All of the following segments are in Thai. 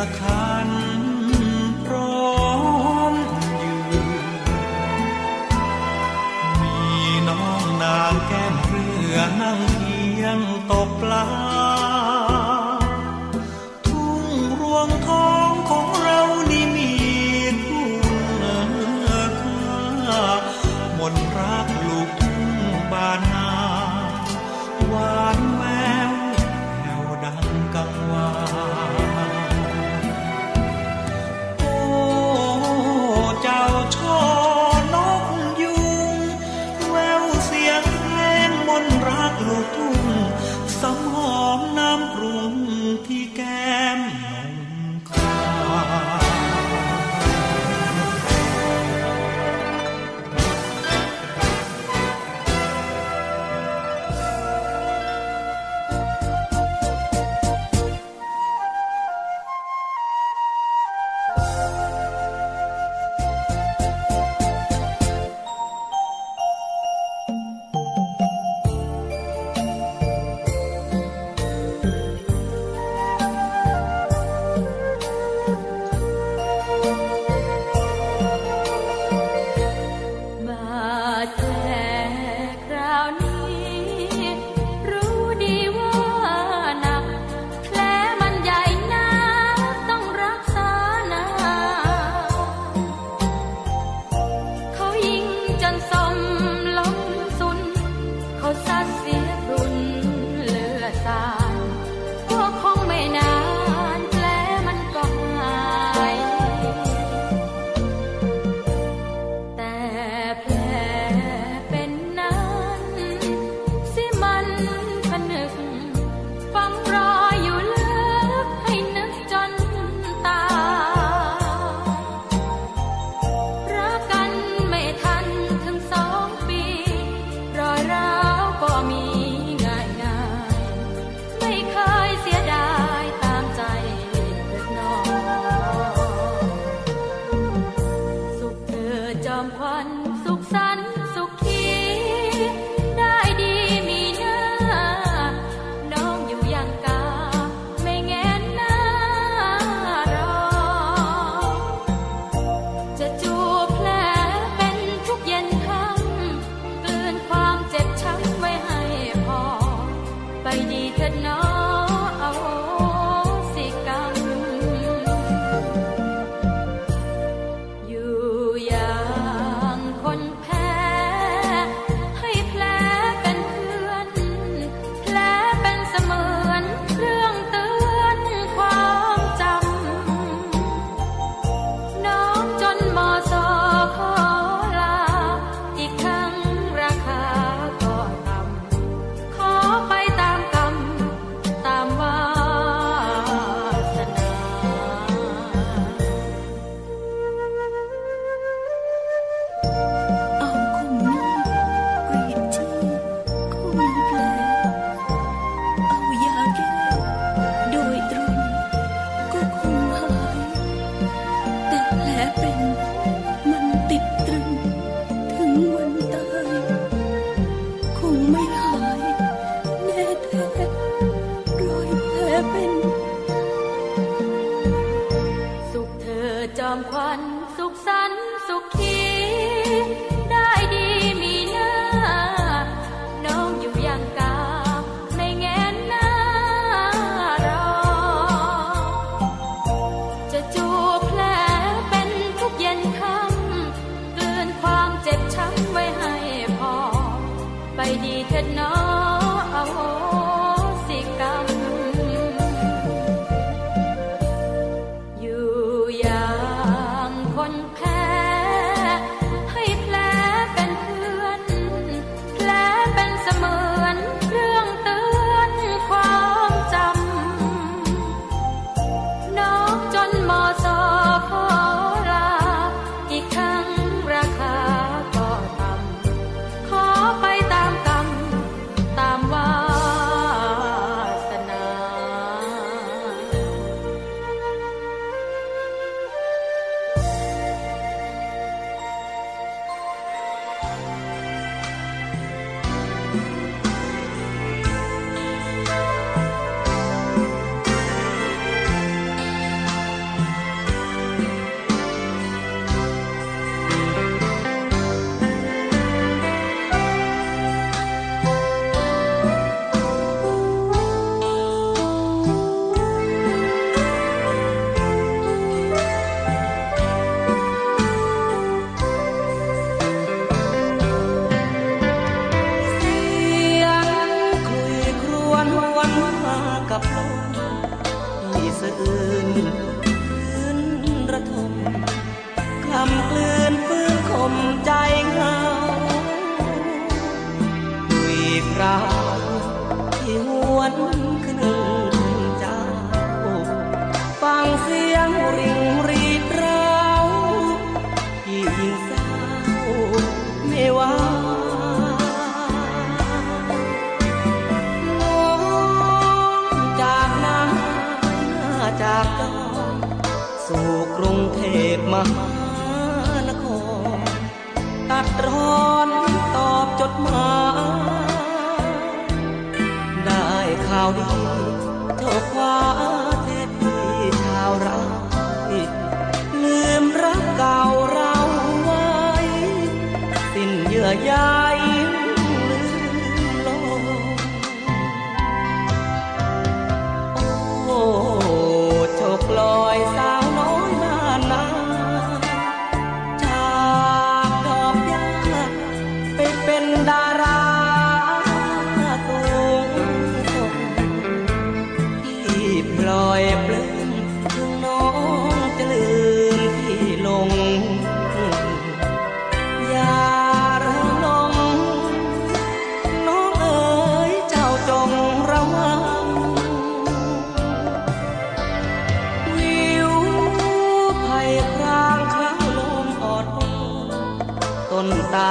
สำ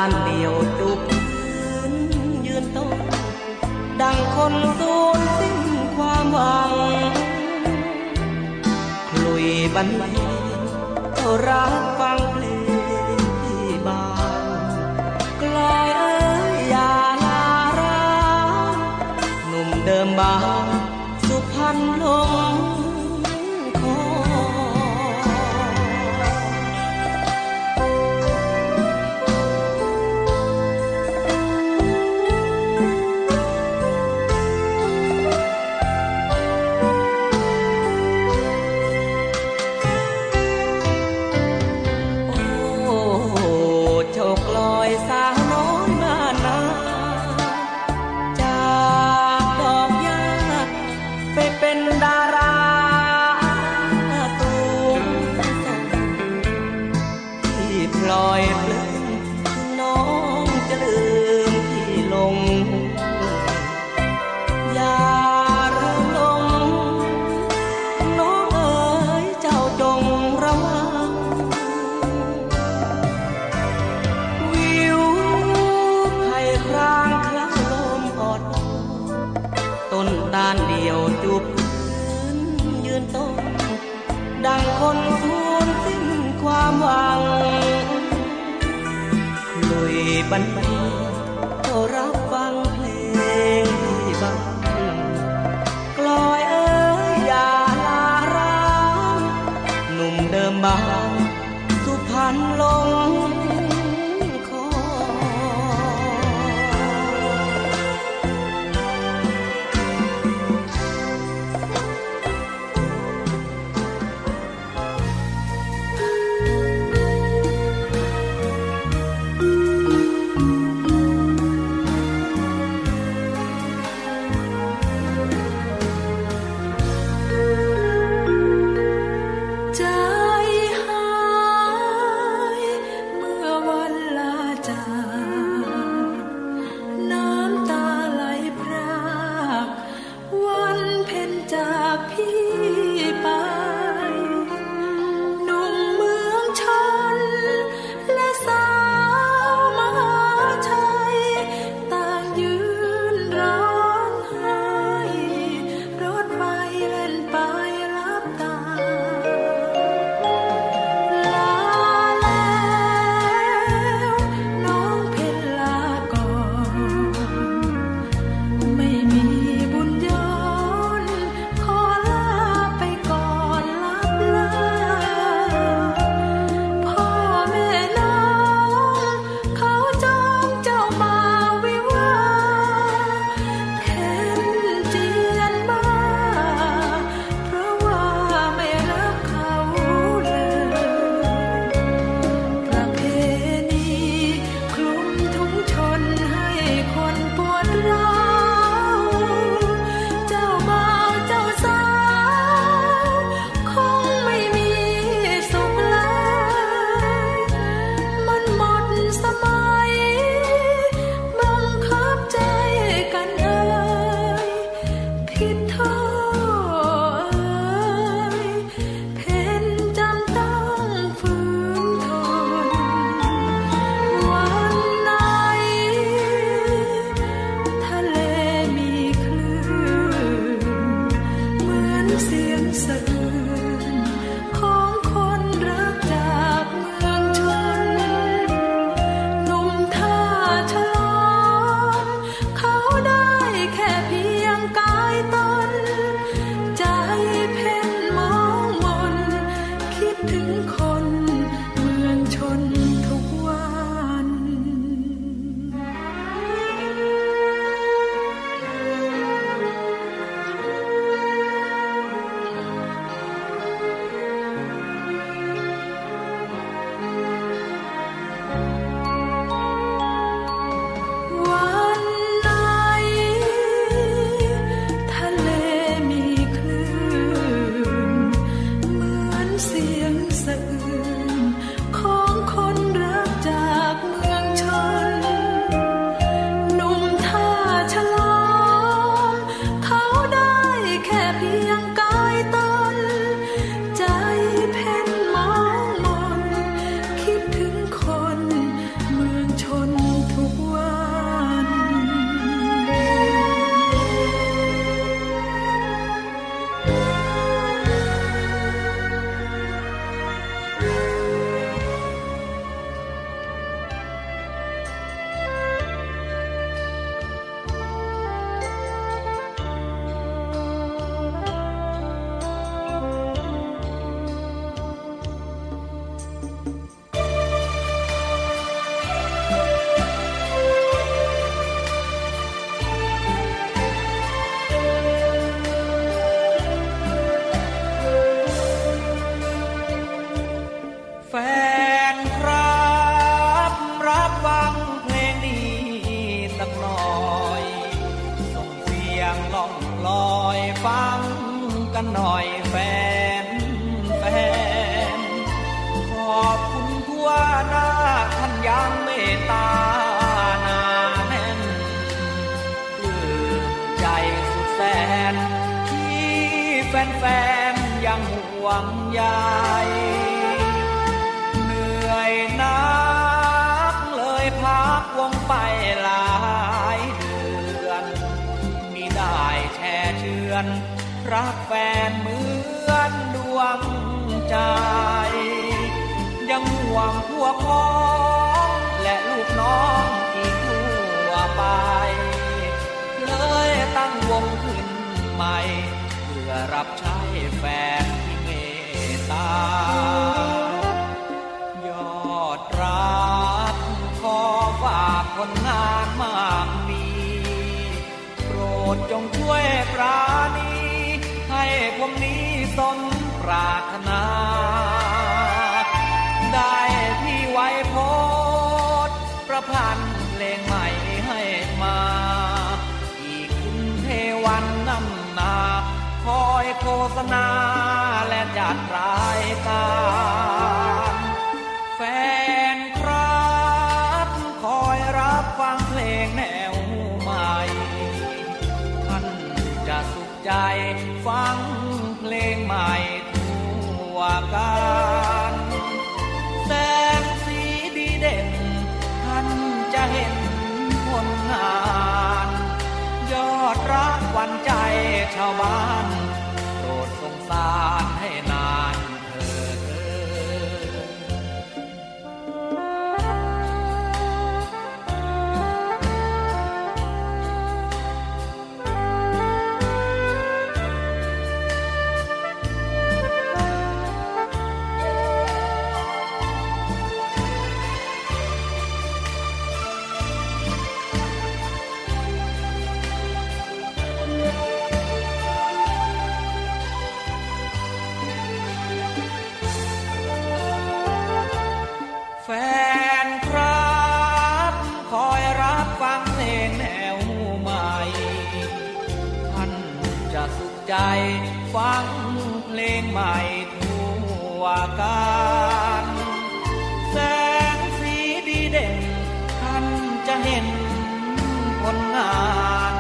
านเดี่ยวจูบพื้นยืนต้นดังคนสูญสิ้นความหวังคลุยบันเลงรักฟัง ษณาและจัดรายการแฟนครับคอยรับฟังเพลงแนวใหม่ ท่านจะสุขใจฟัง การแสงสีดีเด่นท่านจะเห็นผลงาน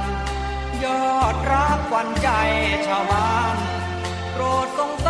ยอดรักวันใจชาวบ้านโปรดสงส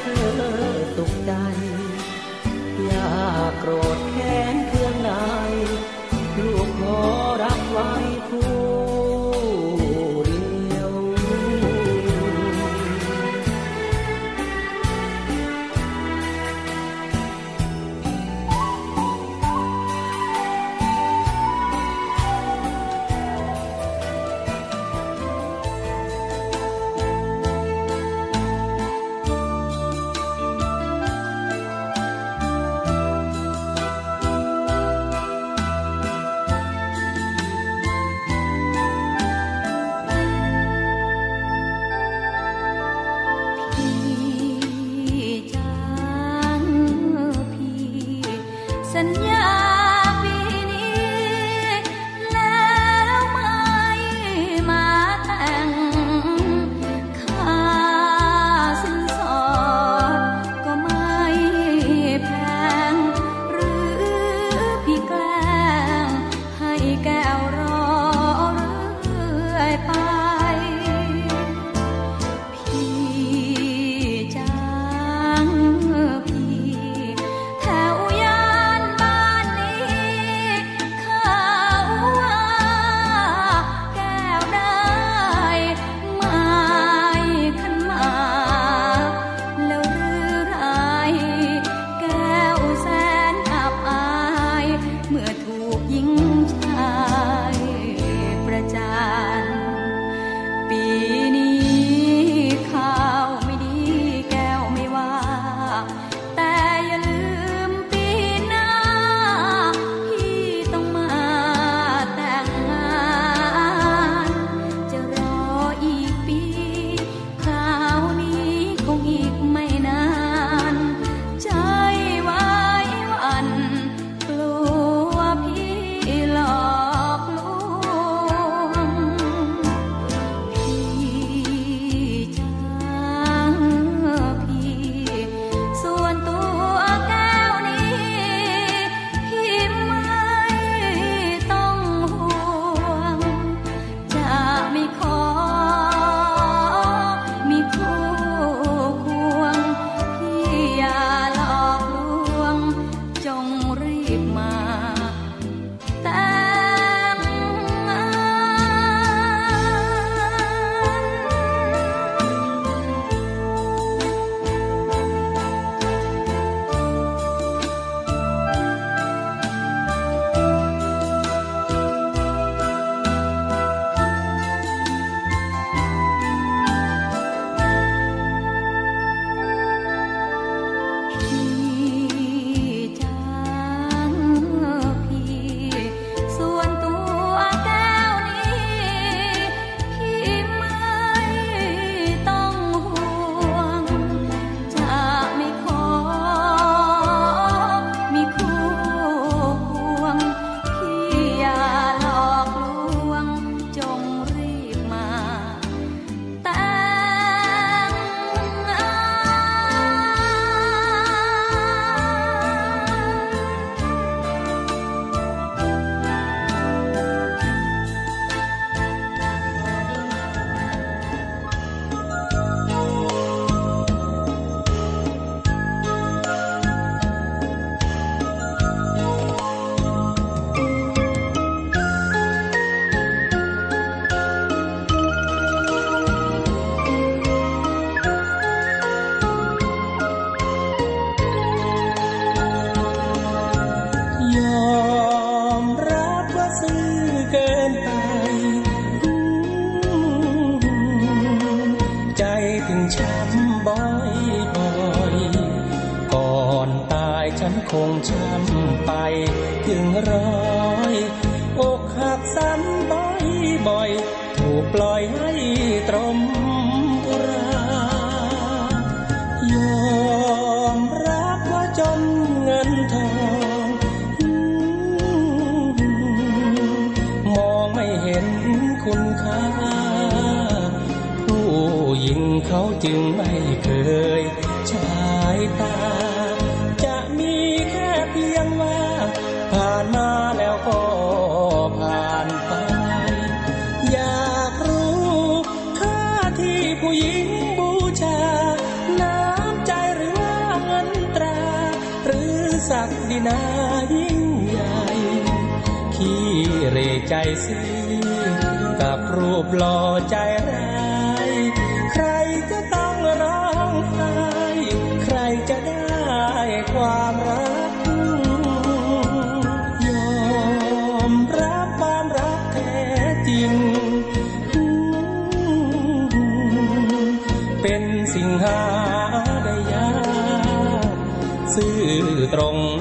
เธอสุขใจอย่าโกรธแค่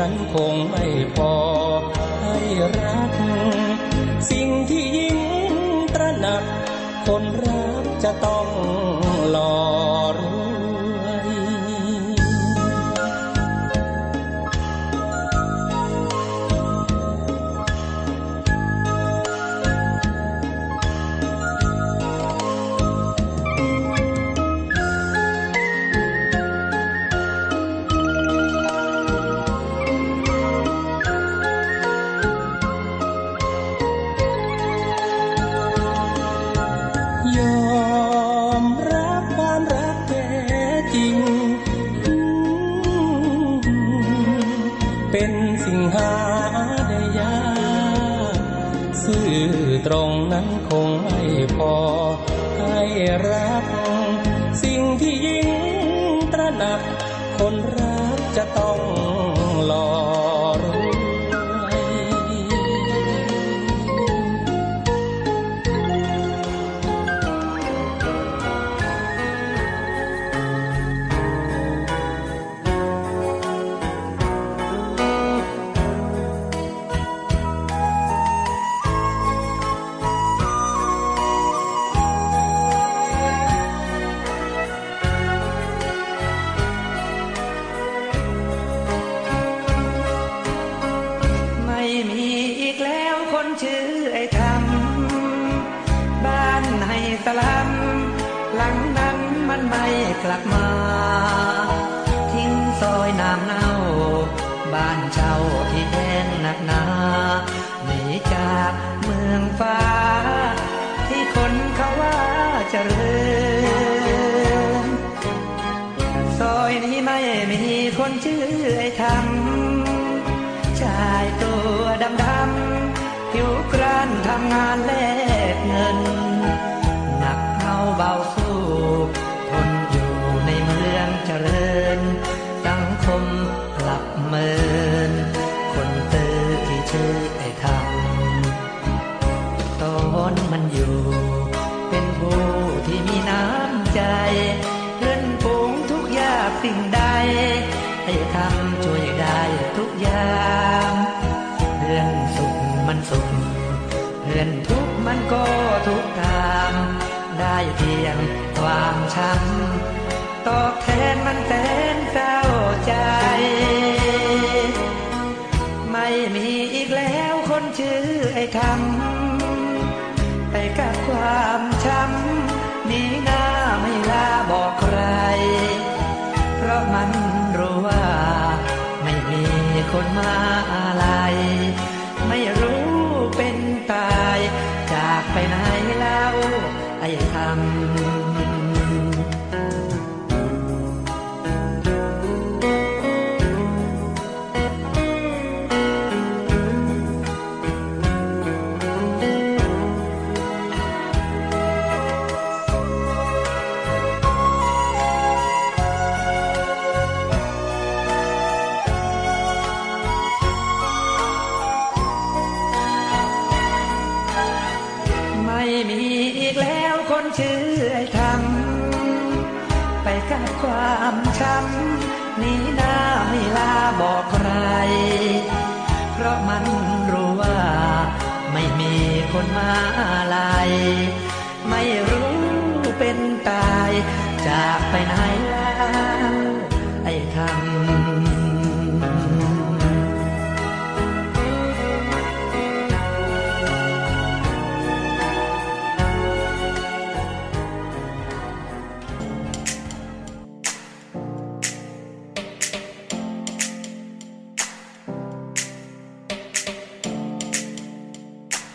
难过 นชื่อไอ้ทำบ้านให้สลัมหลังนั้นมันไม่กลับมา ทิ้งซอยน้ำเน่า บ้านเจ้าที่แพงหนักหนาหนีจากเมืองฟ้า ที่คนเขาว่าจะเจริญ ทำงานแลกเงิน หนักเอาเบาสู้ เพียงความช้ำตอบแทนมันแสนเศร้าใจ ไม่มีอีกแล้วคนชื่อไอ้คำไปกับความช้ำหนีหน้าไม่ลาบอกใคร เพราะมันรู้ว่า ไม่มีคนมา ทำ ช้ำนี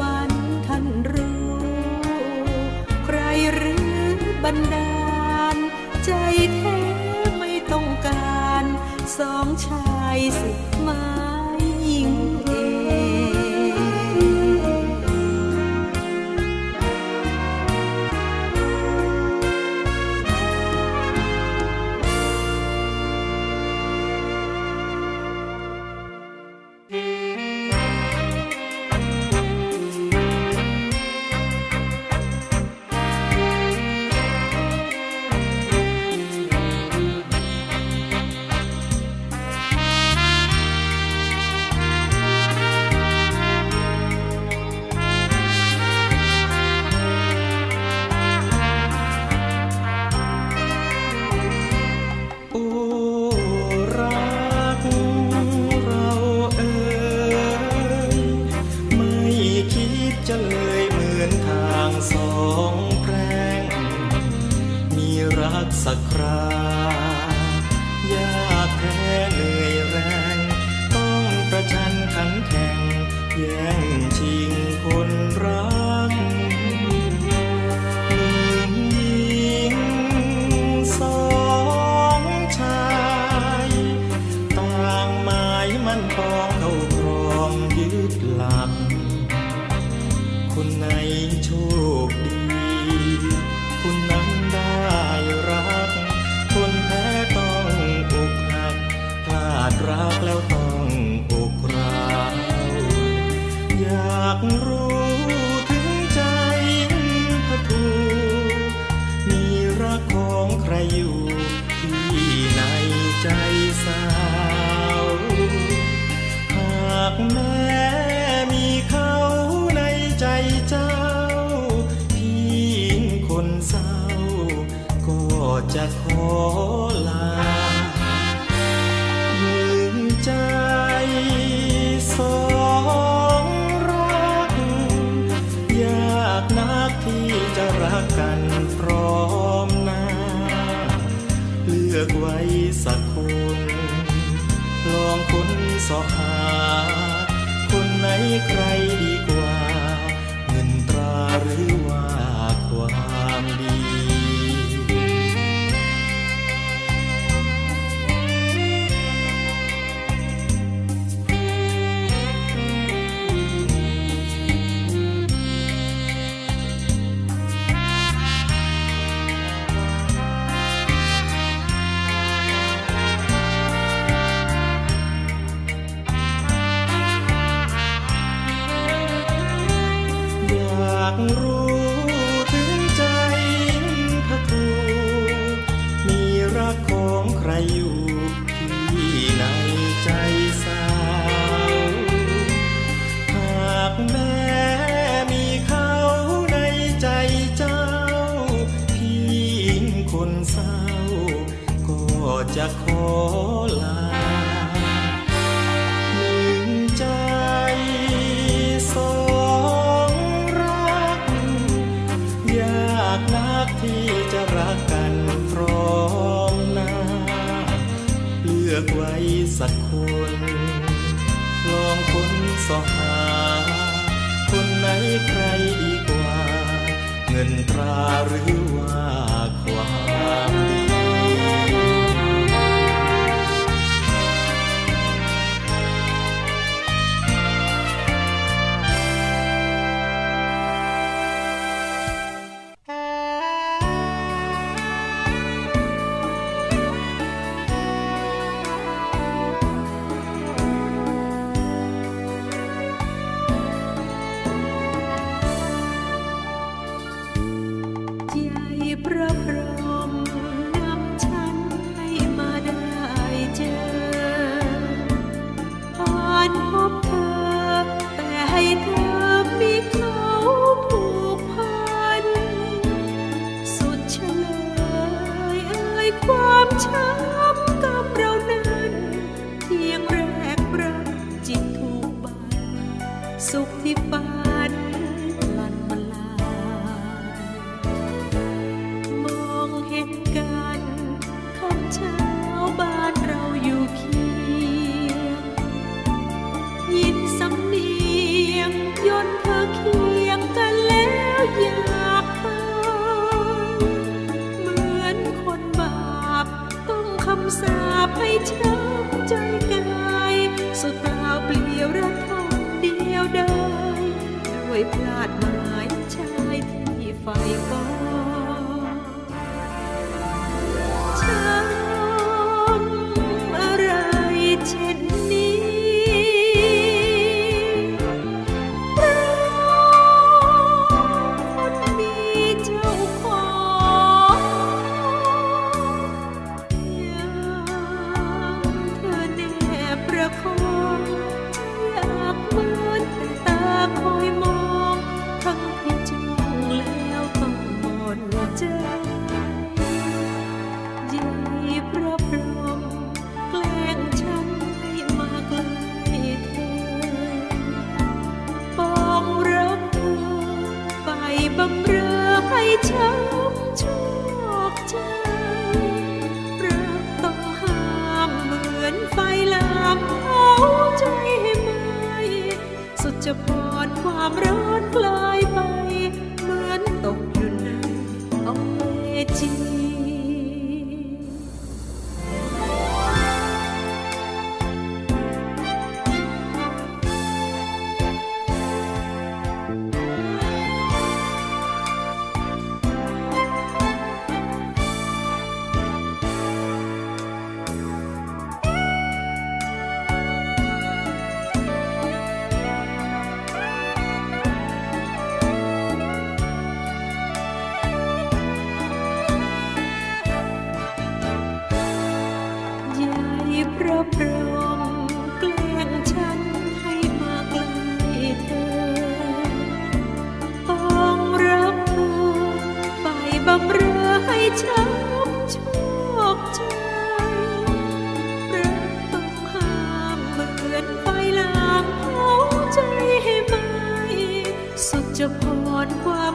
วันท่านรู้ ใครหรือบันดาล ใจแท้ไม่ต้องการ สองชายสิบมา จะขอลาหนึ่งใจสองรัก ยากนักที่จะรักกันพร้อมหน้า เลือกไว้สักคน ลองค้นสอหา คนไหนใคร ที่จะรักกันพร้อมหน้า เลือกไว้สักคน ลองคนสหา คนไหนใครดีกว่า เงินตราหรือว่าความ อนว่า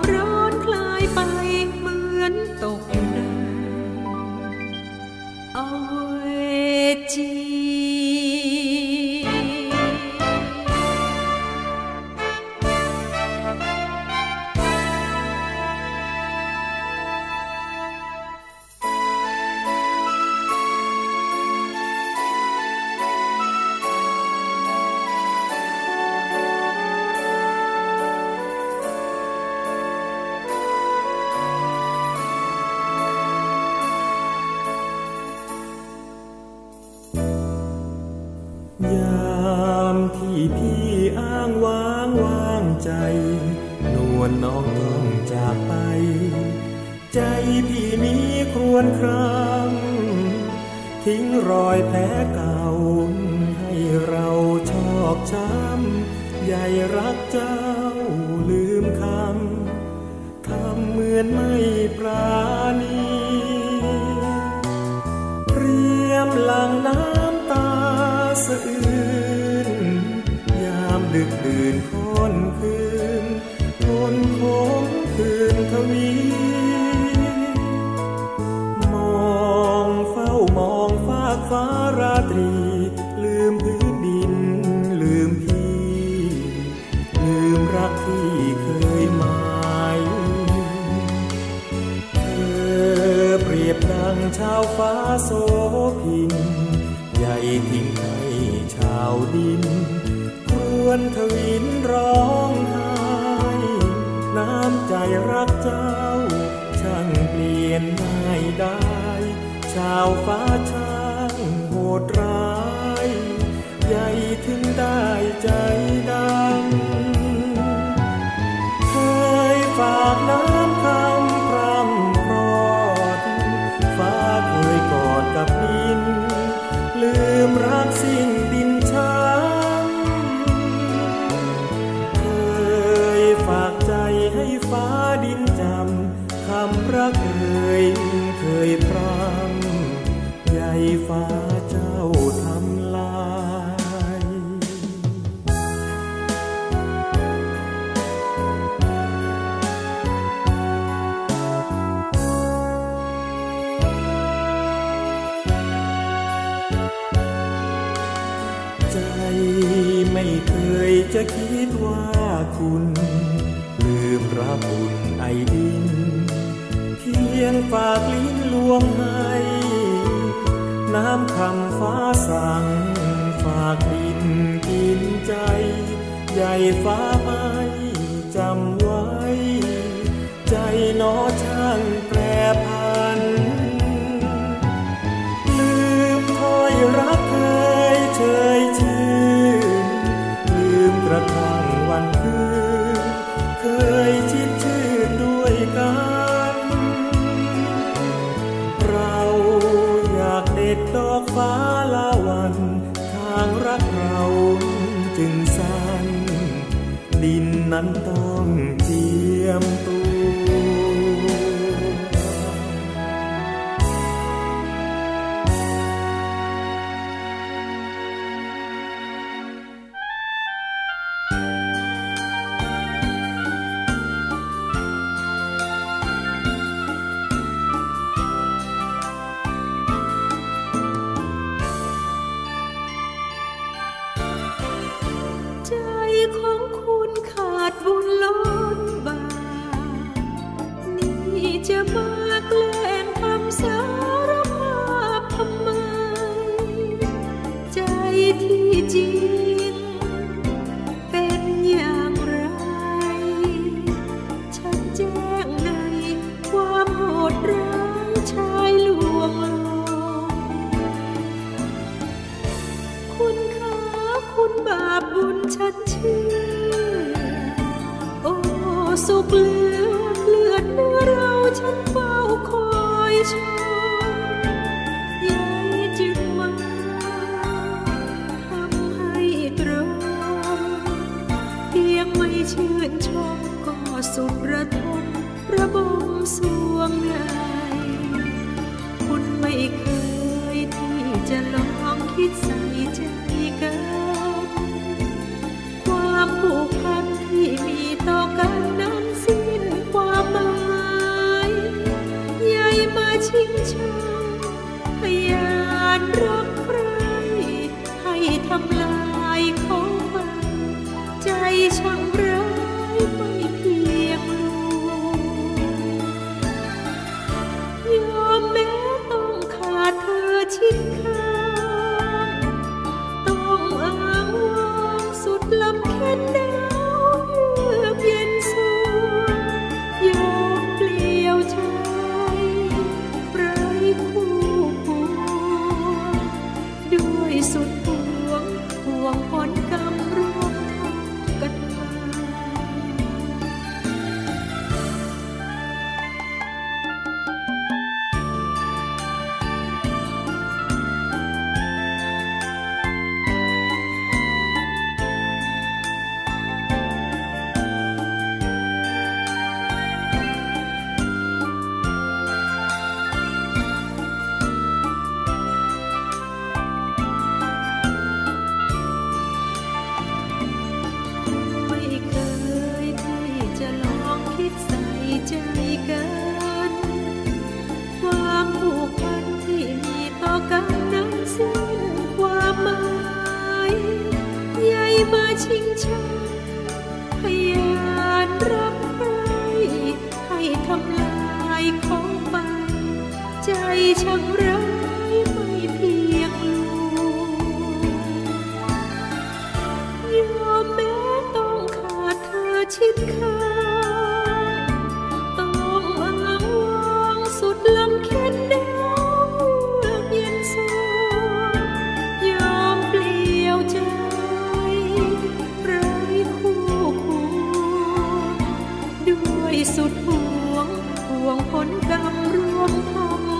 ดินครวนทวินร้องไห้น้ำใจรักเจ้า ช่างเปลี่ยนไม่ได้ ชาวฟ้าช่างโหดร้าย ใหญ่ถึงได้ใจได้ ฝากลิ้นลวงให้ น้ำคำฟ้าสั่ง ฝากดินกินใจ ใหญ่ฟ้า นั้นต้องเจียมตัว sangre. สุดห่วงห่วงผลกรรมรวมทอง